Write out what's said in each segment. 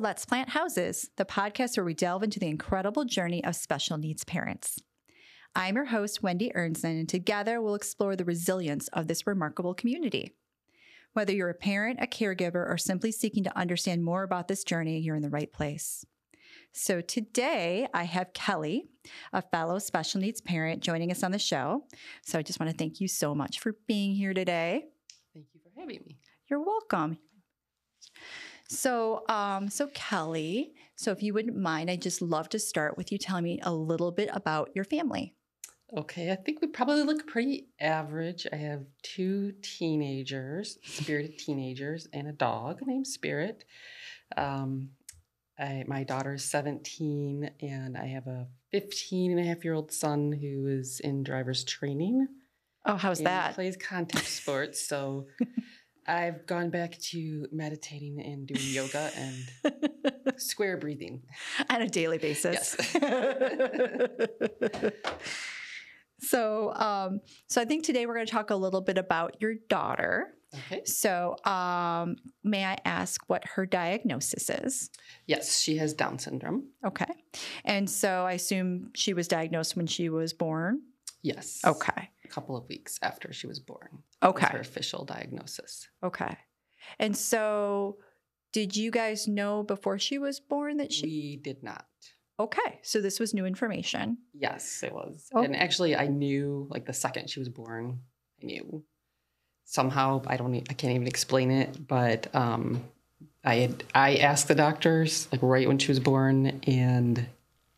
Let's Plant Houses, the podcast where we delve into the incredible journey of special needs parents. I'm your host, Wendy Ernsten, and together we'll explore the resilience of this remarkable community. Whether you're a parent, a caregiver, or simply seeking to understand more about this journey, you're in the right place. So today I have Kelly, a fellow special needs parent, joining us on the show. So I just want to thank you so much for being here today. Thank you for having me. You're welcome. So, um, so Kelly, so if you wouldn't mind, I'd just love to start with you telling me a little bit about your family. Okay, I think we probably look pretty average. I have two teenagers, spirited teenagers, and a dog named Spirit. Um, I, my daughter is 17, and I have a 15 and a half year old son who is in driver's training. Oh, how's that? Plays contact sports. So I've gone back to meditating and doing yoga and square breathing. On a daily basis. Yes. so, um, so I think today we're going to talk a little bit about your daughter. Okay. So, um, may I ask what her diagnosis is? Yes, she has Down syndrome. Okay. And so I assume she was diagnosed when she was born. Yes. Okay. A couple of weeks after she was born. was Okay. her official diagnosis. Okay. And so did you guys know before she was born that she We did not. Okay. So this was new information. Yes, it was. Oh. And actually, I knew like the second she was born, I knew somehow. I don't. I can't even explain it. But um, I had. I asked the doctors like right when she was born, and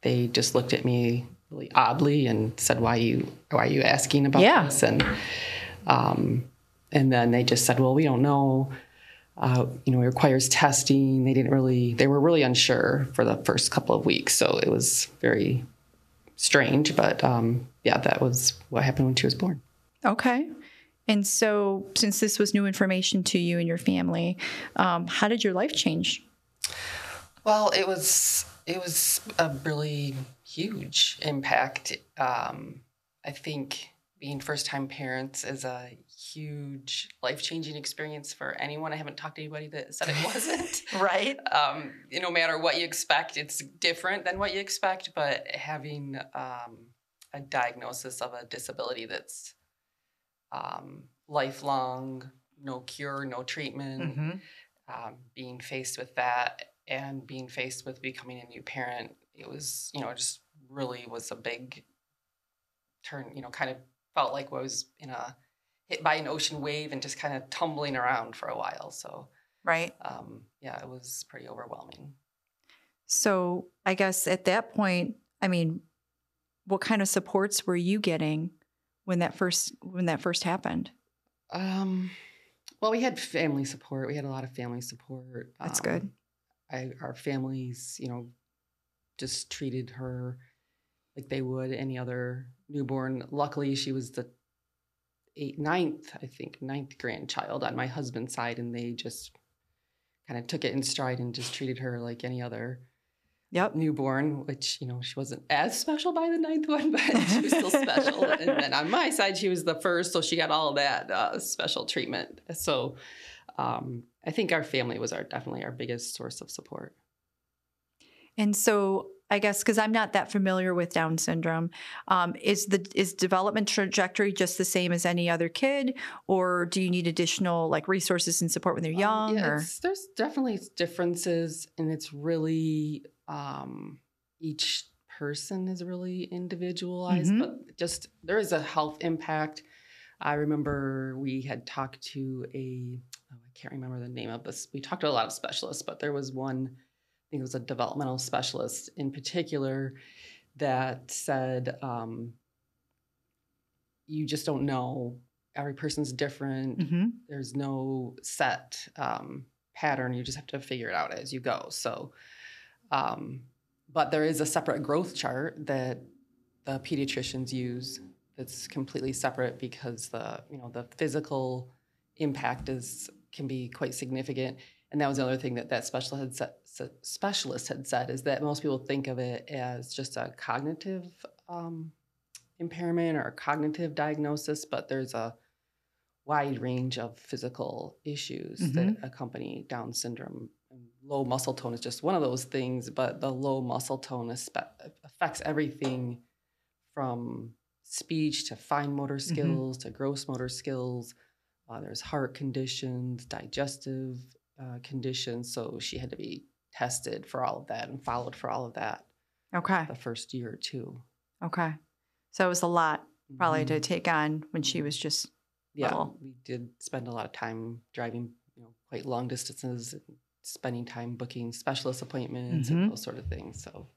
they just looked at me really oddly and said, "Why you? Why are you asking about Yeah. this?" And um, and then they just said, "Well, we don't know." uh, you know, it requires testing. They didn't really, they were really unsure for the first couple of weeks. So it was very strange. But um, yeah, that was what happened when she was born. Okay. And so since this was new information to you and your family, um, how did your life change? Well, it was, it was a really huge impact. Um, I think being first time parents is a huge life changing experience for anyone. I haven't talked to anybody that said it wasn't. Right. um, no matter what you expect, it's different than what you expect. But having um, a diagnosis of a disability that's um, lifelong, no cure, no treatment, Mm-hmm. um, being faced with that and being faced with becoming a new parent, it was, you know, just really was a big turn, you know, kind of felt like I was in a hit by an ocean wave and just kind of tumbling around for a while. So, Right. um, yeah, it was pretty overwhelming. So I guess at that point, I mean, what kind of supports were you getting when that first when that first happened? Um, well, we had family support. We had a lot of family support. That's Um, good. I, our families, you know, just treated her like they would any other newborn. Luckily, she was the eight, ninth, I think, ninth grandchild on my husband's side, and they just kind of took it in stride and just treated her like any other Yep. newborn, which, you know, she wasn't as special by the ninth one, but she was still special. and then on my side, she was the first, so she got all that uh, special treatment. So um, I think our family was our definitely our biggest source of support. And so I guess because I'm not that familiar with Down syndrome, um, is the is development trajectory just the same as any other kid, or do you need additional like resources and support when they're Um, young? yeah, or it's- there's definitely differences, and it's really um, each person is really individualized, Mhm. but just there is a health impact. I remember we had talked to a oh, I can't remember the name of this. We talked to a lot of specialists, but there was one, think it was a developmental specialist in particular, that said um, you just don't know. Every person's different Mhm. there's no set um, pattern. You just have to figure it out as you go. So, um, but there is a separate growth chart that the pediatricians use that's completely separate because the you know the physical impact is can be quite significant. And that was the other thing that that specialist had said, specialist had said is that most people think of it as just a cognitive um, impairment or a cognitive diagnosis, but there's a wide range of physical issues that accompany Down syndrome and low muscle tone is just one of those things, but the low muscle tone affects everything from speech to fine motor Mm-hmm. skills to gross motor skills. Uh, there's heart conditions, digestive uh, conditions. So she had to be tested for all of that and followed for all of that Okay. the first year or two. Okay. So it was a lot probably to Mhm. take on when she was just yeah, little. we did spend a lot of time driving, you know, quite long distances, and spending time booking specialist appointments Mhm. and those sort of things. So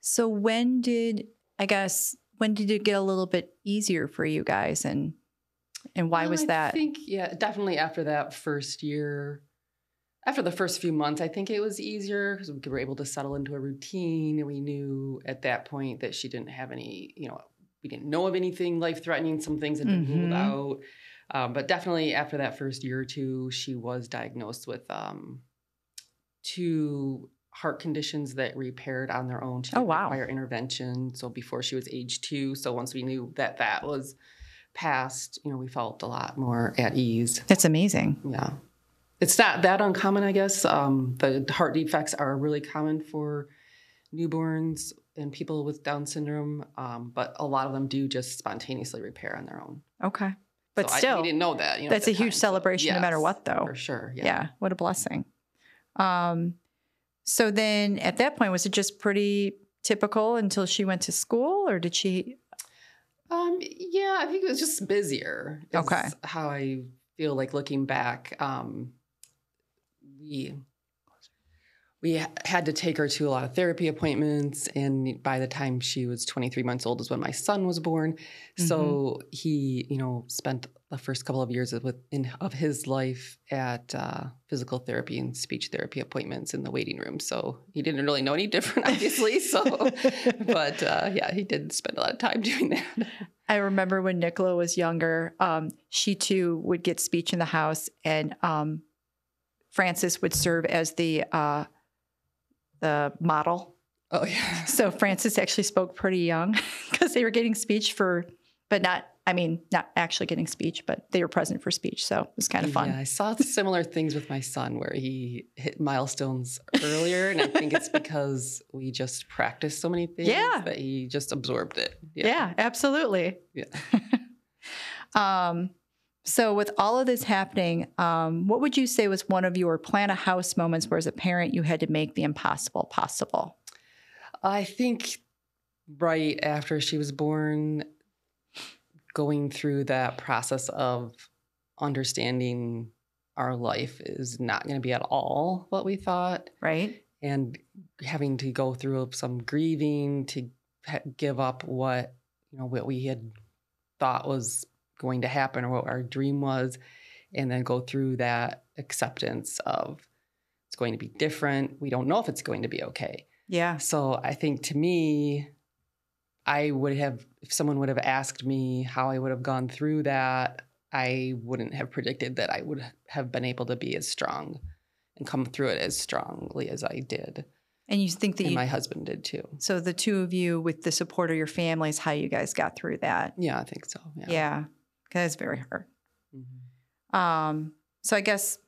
So when did I guess when did it get a little bit easier for you guys and and why Um, was that? I think yeah, definitely after that first year, after the first few months, I think it was easier because we were able to settle into a routine. And we knew at that point that she didn't have any, you know, we didn't know of anything life threatening. Some things had been Mhm. ruled out. Um, but definitely after that first year or two, she was diagnosed with um, two heart conditions that repaired on their own. She Oh, wow. require intervention. So before she was age two. So once we knew that that was passed, you know, we felt a lot more at ease. That's amazing. Yeah. It's not that uncommon, I guess. Um, the heart defects are really common for newborns and people with Down syndrome, um, but a lot of them do just spontaneously repair on their own. Okay. But So I- still we didn't know that. You know, that's a the huge time, so celebration no matter what, though. For sure. yeah. Yeah. what a blessing. Um so then at that point was it just pretty typical until she went to school or did she Um, yeah, I think it was just busier. Okay. How I feel like looking back. Um, we we had to take her to a lot of therapy appointments, and by the time she was 23 months old is when my son was born. So he, you know, spent the first couple of years of, with, in, of his life at uh, physical therapy and speech therapy appointments in the waiting room. So he didn't really know any different, obviously. So, but uh, yeah, he did spend a lot of time doing that. I remember when Nicola was younger, um, she too would get speech in the house, and um, Francis would serve as the uh, the model. Oh yeah. So Francis actually spoke pretty young because they were getting speech for, but not. I mean, not actually getting speech, but they were present for speech. So it was kind of fun. Yeah, I saw similar things with my son where he hit milestones earlier, and I think it's because we just practiced so many things Yeah. that he just absorbed it. Yeah, absolutely. Yeah. um, so, with all of this happening, um, what would you say was one of your plan a house moments where, as a parent, you had to make the impossible possible? I think right after she was born, going through that process of understanding our life is not going to be at all what we thought. Right? and having to go through some grieving to give up what you know what we had thought was going to happen or what our dream was and then go through that acceptance of it's going to be different we don't know if it's going to be okay Yeah. so i think to me i would have if someone would have asked me how i would have gone through that i wouldn't have predicted that i would have been able to be as strong and come through it as strongly as i did And you think that and you, my husband did too so the two of you, with the support of your families, how you guys got through that? yeah i think so yeah, Yeah. Because it's very hard. Mhm. Um, so, I guess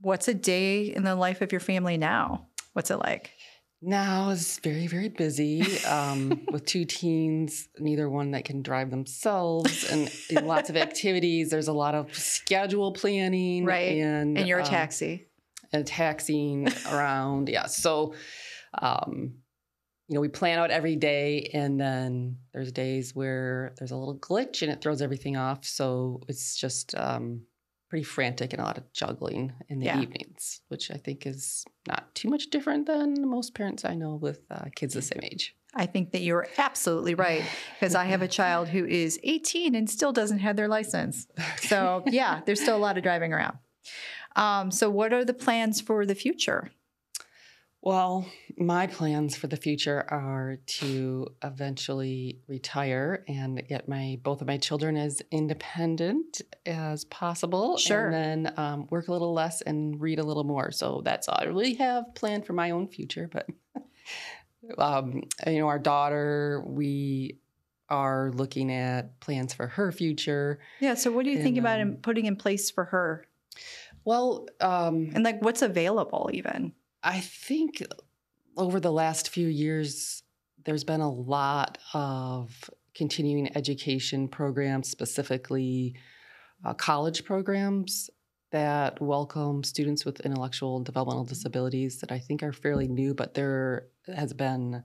what's a day in the life of your family now? What's it like? Now is very very busy um, with two teens neither one that can drive themselves and, and lots of activities there's a lot of schedule planning Right. and And you're a um, taxi. and taxiing around. Yeah. So, um, you know, we plan out every day, and then there's days where there's a little glitch and it throws everything off. So it's just um, pretty frantic and a lot of juggling in the Yeah. evenings, which I think is not too much different than most parents I know with uh, kids the same age. I think that you're absolutely right because I have a child who is 18 and still doesn't have their license. So, yeah, there's still a lot of driving around. Um, so, what are the plans for the future? Well, my plans for the future are to eventually retire and get my both of my children as independent as possible. Sure. And then um, work a little less and read a little more. So that's all I really have planned for my own future. But um, you know, our daughter, we are looking at plans for her future. Yeah. So, what do you And, thinking about um, putting in place for her? Well, um, And like what's available even? I think over the last few years, there's been a lot of continuing education programs, specifically uh, college programs that welcome students with intellectual and developmental disabilities that I think are fairly new, but there has been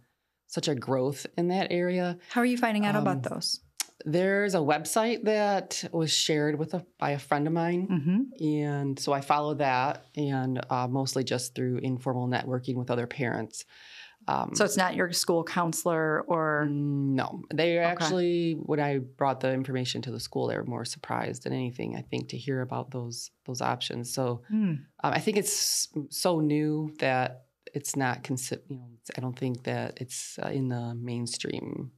such a growth in that area. How are you finding out Um, about those? There's a website that was shared with a, by a friend of mine. Mm-hmm. And so I follow that and uh, mostly just through informal networking with other parents. Um, So it's not your school counselor or no, they actually, when I brought the information to the school, they were more surprised than anything, I think, to hear about those those options. So Hmm. um, I think it's so new that it's not consider. You know, I don't think that it's uh, in the mainstream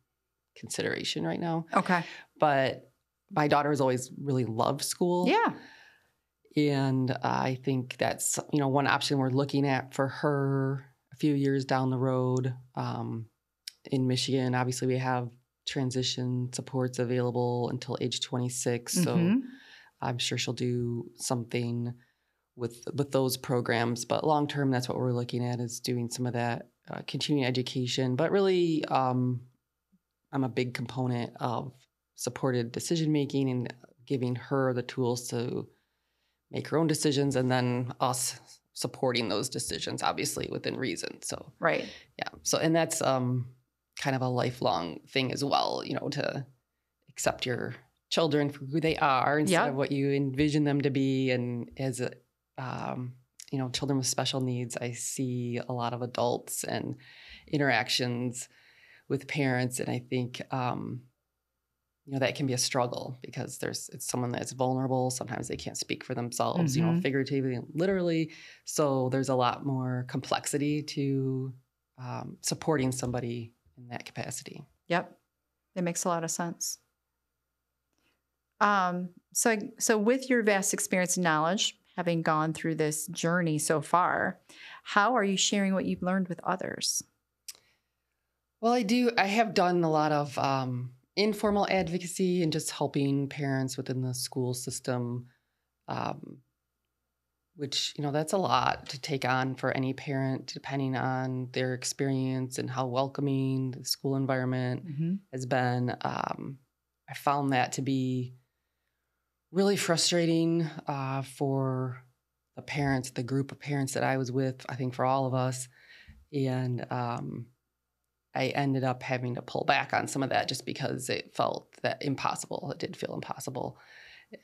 consideration right now. okay. But my daughter has always really loved school. Yeah. And I think that's you know one option we're looking at for her a few years down the road. Um, in Michigan, obviously we have transition supports available until age 26. So Mhm. I'm sure she'll do something with with those programs. But long term, that's what we're looking at is doing some of that uh, continuing education. But really, um, I'm a big component of supported decision making and giving her the tools to make her own decisions, and then us supporting those decisions, obviously within reason. So Right. yeah. So and that's um kind of a lifelong thing as well, you know, to accept your children for who they are instead Yep. of what you envision them to be. And as a um, you know, children with special needs, I see a lot of adults and interactions with parents. And I think um, you know, that can be a struggle because there's it's someone that's vulnerable. Sometimes they can't speak for themselves, you know, Mhm. figuratively and literally. So there's a lot more complexity to um, supporting somebody in that capacity. Yep. It makes a lot of sense. Um, so so with your vast experience and knowledge, having gone through this journey so far, how are you sharing what you've learned with others? Well, I do. I have done a lot of um, informal advocacy and just helping parents within the school system, um, which, you know, that's a lot to take on for any parent, depending on their experience and how welcoming the school environment Mm-hmm. has been. Um, I found that to be really frustrating uh, for the parents, the group of parents that I was with, I think for all of us. And um, I ended up having to pull back on some of that just because it felt that impossible. It did feel impossible.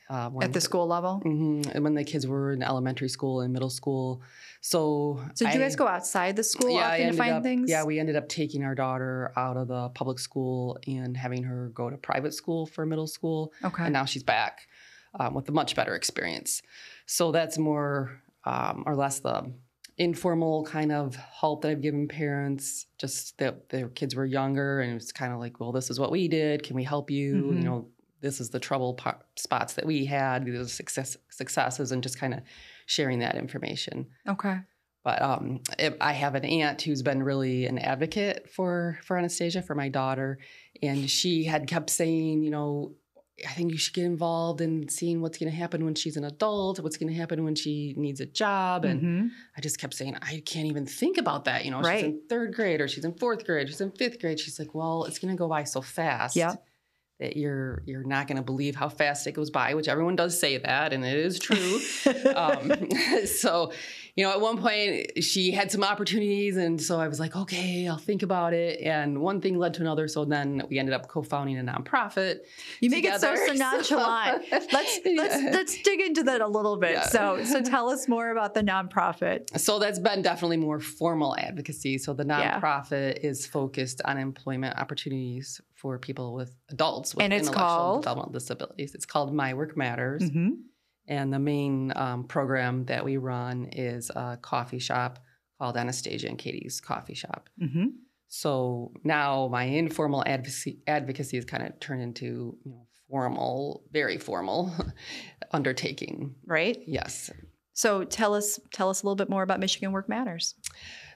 Uh, when At the school level? Mhm. And when the kids were in elementary school and middle school. So, So did you guys go outside the school I often to find up- things? Yeah, we ended up taking our daughter out of the public school and having her go to private school for middle school. Okay. And now she's back um, with a much better experience. So that's more um, or less the informal kind of help that I've given parents, just that their kids were younger and it was kind of like, well, this is what we did. Can we help you? Mhm. You know, this is the trouble po- spots that we had, these are success, successes, and just kind of sharing that information. okay. But um, if- I have an aunt who's been really an advocate for for Anastasia for my daughter, and she had kept saying, you know, I think you should get involved in seeing what's going to happen when she's an adult, what's going to happen when she needs a job, and Mhm. I just kept saying, I can't even think about that. You know, Right. she's in third grade or she's in fourth grade, she's in fifth grade. She's like, well, it's going to go by so fast. That you're you're not going to believe how fast it goes by, which everyone does say that, and it is true um, so you know at one point she had some opportunities and so i was like okay i'll think about it and one thing led to another so then we ended up co-founding a nonprofit you make it so, together. so nonchalant. let's let's Yeah. let's dig into that a little bit. Yeah. So so tell us more about the nonprofit. so that's been definitely more formal advocacy so the Yeah. nonprofit is focused on employment opportunities for people with adults with And it's intellectual called? and developmental disabilities it's called my work matters Mhm. And the main um, program that we run is a coffee shop called Anastasia and Katie's Coffee Shop. Mhm. So now my informal advocacy, advocacy has kind of turned into you know formal, very formal undertaking. Right. Yes. So tell us tell us a little bit more about Michigan Work Matters.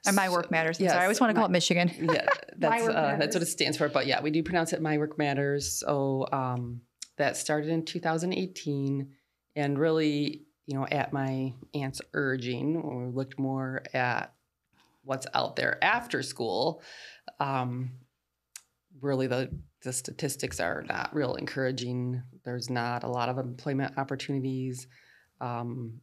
Or My Work Matters. I'm sorry. I always want to call it Michigan. yeah, that's uh, that's what it stands for. But yeah, we do pronounce it My Work Matters. So um, that started in 2018, and really you know, at my aunt's urging, we looked more at what's out there after school, um, really the the statistics are not real encouraging. There's not a lot of employment opportunities. Um,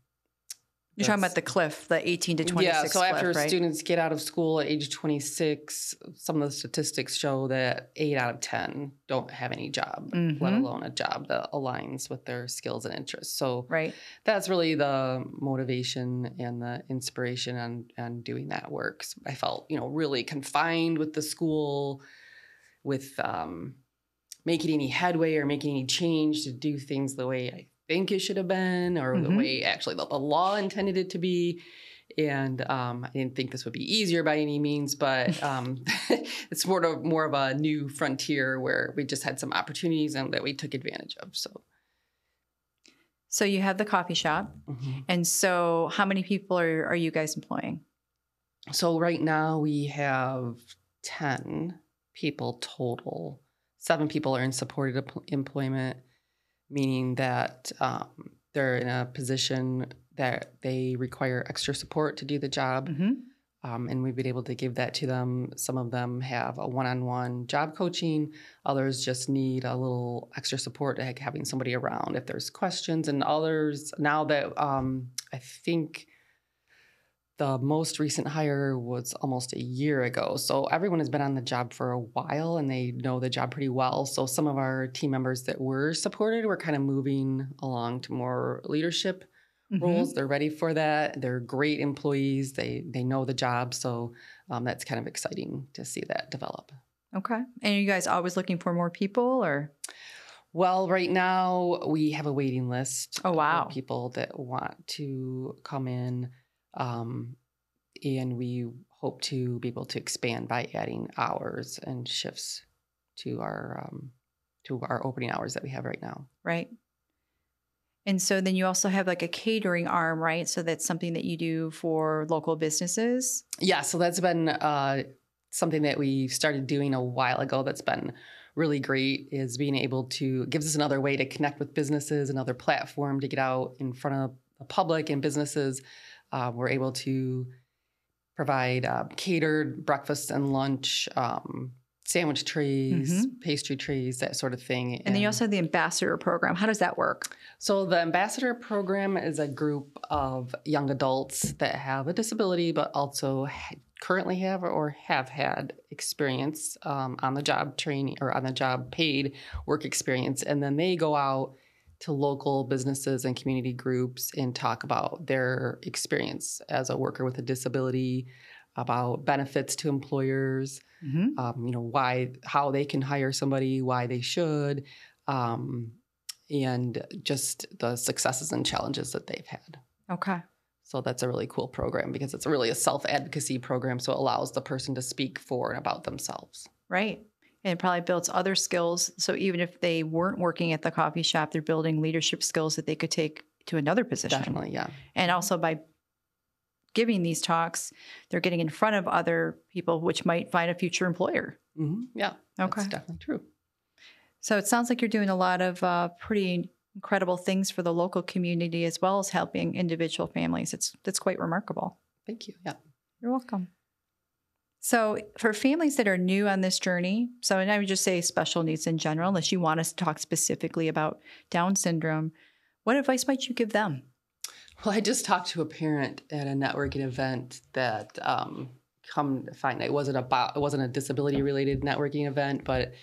You're talking about the cliff, the 18 to 26 yeah, so cliff, after right? students get out of school at age 26, some of the statistics show that eight out of 10 don't have any job, let Mhm. alone a job that aligns with their skills and interests. So right. that's really the motivation and the inspiration on, on doing that work. So I felt, you know, really confined with the school, with um, making any headway or making any change to do things the way I think it should have been or the Mhm. way actually the, the law intended it to be. And um, I didn't think this would be easier by any means, but um, it's sort of more of a new frontier where we just had some opportunities and that we took advantage of. So, So you have the coffee shop. mhm. And so how many people are, are you guys employing? So right now we have 10 people total. Seven people are in supported employment, meaning that um, they're in a position that they require extra support to do the job. Mm-hmm. Um, and we've been able to give that to them. Some of them have a one-on-one job coaching. Others just need a little extra support, like having somebody around if there's questions. And others now that um, I think the most recent hire was almost a year ago. So everyone has been on the job for a while and they know the job pretty well. So some of our team members that were supported were kind of moving along to more leadership Mm-hmm. roles. They're ready for that. They're great employees. They they know the job. So um, that's kind of exciting to see that develop. Okay. And are you guys always looking for more people or? Well, right now we have a waiting list. Oh, of wow. people that want to come in, um, and we hope to be able to expand by adding hours and shifts to our um, to our opening hours that we have right now. Right. And so then you also have like a catering arm, right? So that's something that you do for local businesses. Yeah, so that's been uh, something that we started doing a while ago. That's been really great. Is being able to gives us another way to connect with businesses, another platform to get out in front of the public and businesses. Uh, we're able to provide uh, catered breakfast and lunch, um, sandwich trays, pastry trays, that sort of thing. Mm-hmm. And then you also have the ambassador program. How does that work? So, the ambassador program is a group of young adults that have a disability, but also ha- currently have or have had experience um, on the job training or on the job paid work experience. And then they go out to local businesses and community groups and talk about their experience as a worker with a disability, about benefits to employers, Mm-hmm. um, you know why how they can hire somebody why they should um, and just the successes and challenges that they've had Okay. so that's a really cool program because it's really a self-advocacy program so it allows the person to speak for and about themselves Right. And probably builds other skills. So even if they weren't working at the coffee shop, they're building leadership skills that they could take to another position. definitely yeah And also by giving these talks, they're getting in front of other people, which might find a future employer. hmm yeah Okay. that's definitely true So it sounds like you're doing a lot of uh, pretty incredible things for the local community as well as helping individual families. It's that's quite remarkable. thank you yeah You're welcome. So, for families that are new on this journey, so and I would just say special needs in general, unless you want us to talk specifically about Down syndrome, what advice might you give them? Well, I just talked to a parent at a networking event that um, come to find it wasn't about it wasn't a disability related networking event, but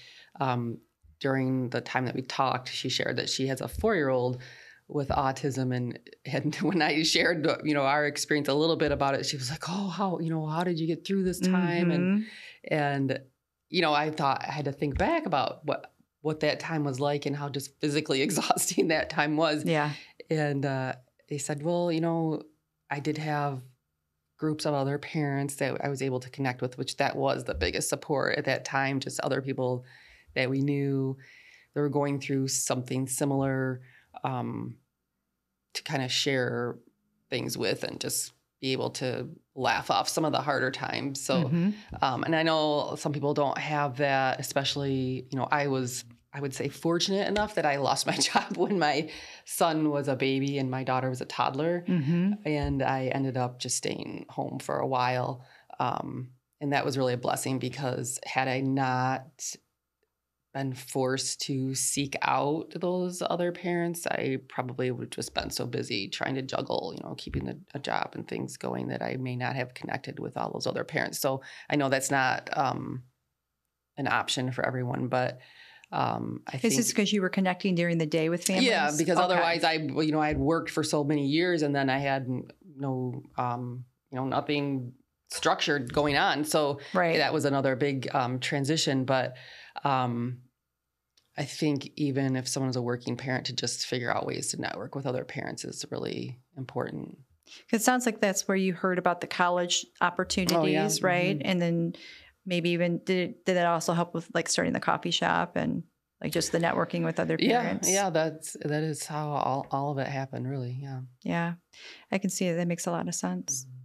um, during the time that we talked, she shared that she has a four year old with autism, and and when I shared you know our experience a little bit about it, she was like, "Oh, how you know how did you get through this time?" and Mhm. and you know I thought I had to think back about what what that time was like and how just physically exhausting that time was yeah, and uh, they said, well, you know, I did have groups of other parents that I was able to connect with, which that was the biggest support at that time. Just other people that we knew that were going through something similar um, to kind of share things with and just be able to laugh off some of the harder times. So, Mhm. um, and I know some people don't have that, especially, you know, I was I would say fortunate enough that I lost my job when my son was a baby and my daughter was a toddler, Mm-hmm. and I ended up just staying home for a while. Um, and that was really a blessing because had I not been forced to seek out those other parents, I probably would have just been so busy trying to juggle, you know, keeping a, a job and things going that I may not have connected with all those other parents. So I know that's not um, an option for everyone, but um, I Is think this because you were connecting during the day with families? yeah, because Okay. otherwise I, you know, I had worked for so many years and then I had no, um, you know, nothing structured going on. So right. that was another big um, transition. But um, I think even if someone is a working parent, to just figure out ways to network with other parents is really important. it sounds like that's where you heard about the college opportunities, right? Mhm. And then maybe even did it, did that also help with like starting the coffee shop and like just the networking with other parents? Yeah, yeah, that's that is how all, all of it happened, really. Yeah. Yeah. I can see it. That makes a lot of sense. Mm-hmm.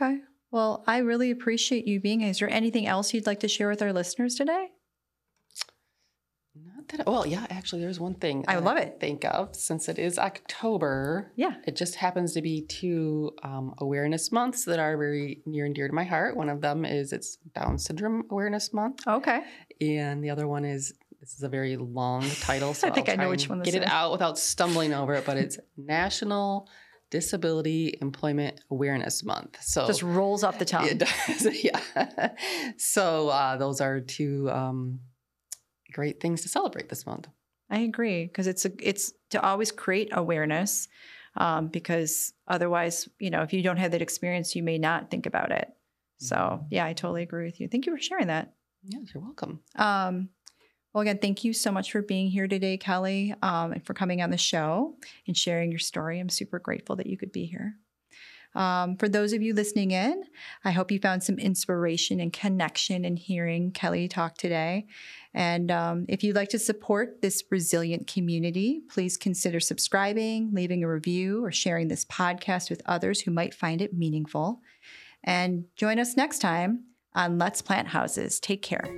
Okay. Well, I really appreciate you being here. Is there anything else you'd like to share with our listeners today? Not that. Well, yeah. Actually, there's one thing I would love it. Think of since it is October. Yeah. It just happens to be two um, awareness months that are very near and dear to my heart. One of them is it's Down Syndrome Awareness Month, Okay. and the other one is this is a very long title, so I think I'll I know which one this Get it out without stumbling over it, but it's National Disability Employment Awareness Month. So Just rolls off the tongue. it does, yeah. so uh, those are two um, great things to celebrate this month. I agree because it's a, it's to always create awareness um, because otherwise, you know, if you don't have that experience, you may not think about it. So Mhm. yeah, I totally agree with you. Thank you for sharing that. Yes, you're welcome. Um, well, again, thank you so much for being here today, Kelly, um, and for coming on the show and sharing your story. I'm super grateful that you could be here. Um, for those of you listening in, I hope you found some inspiration and connection in hearing Kelly talk today. And um, if you'd like to support this resilient community, please consider subscribing, leaving a review, or sharing this podcast with others who might find it meaningful. And join us next time on Let's Plant Houses. Take care.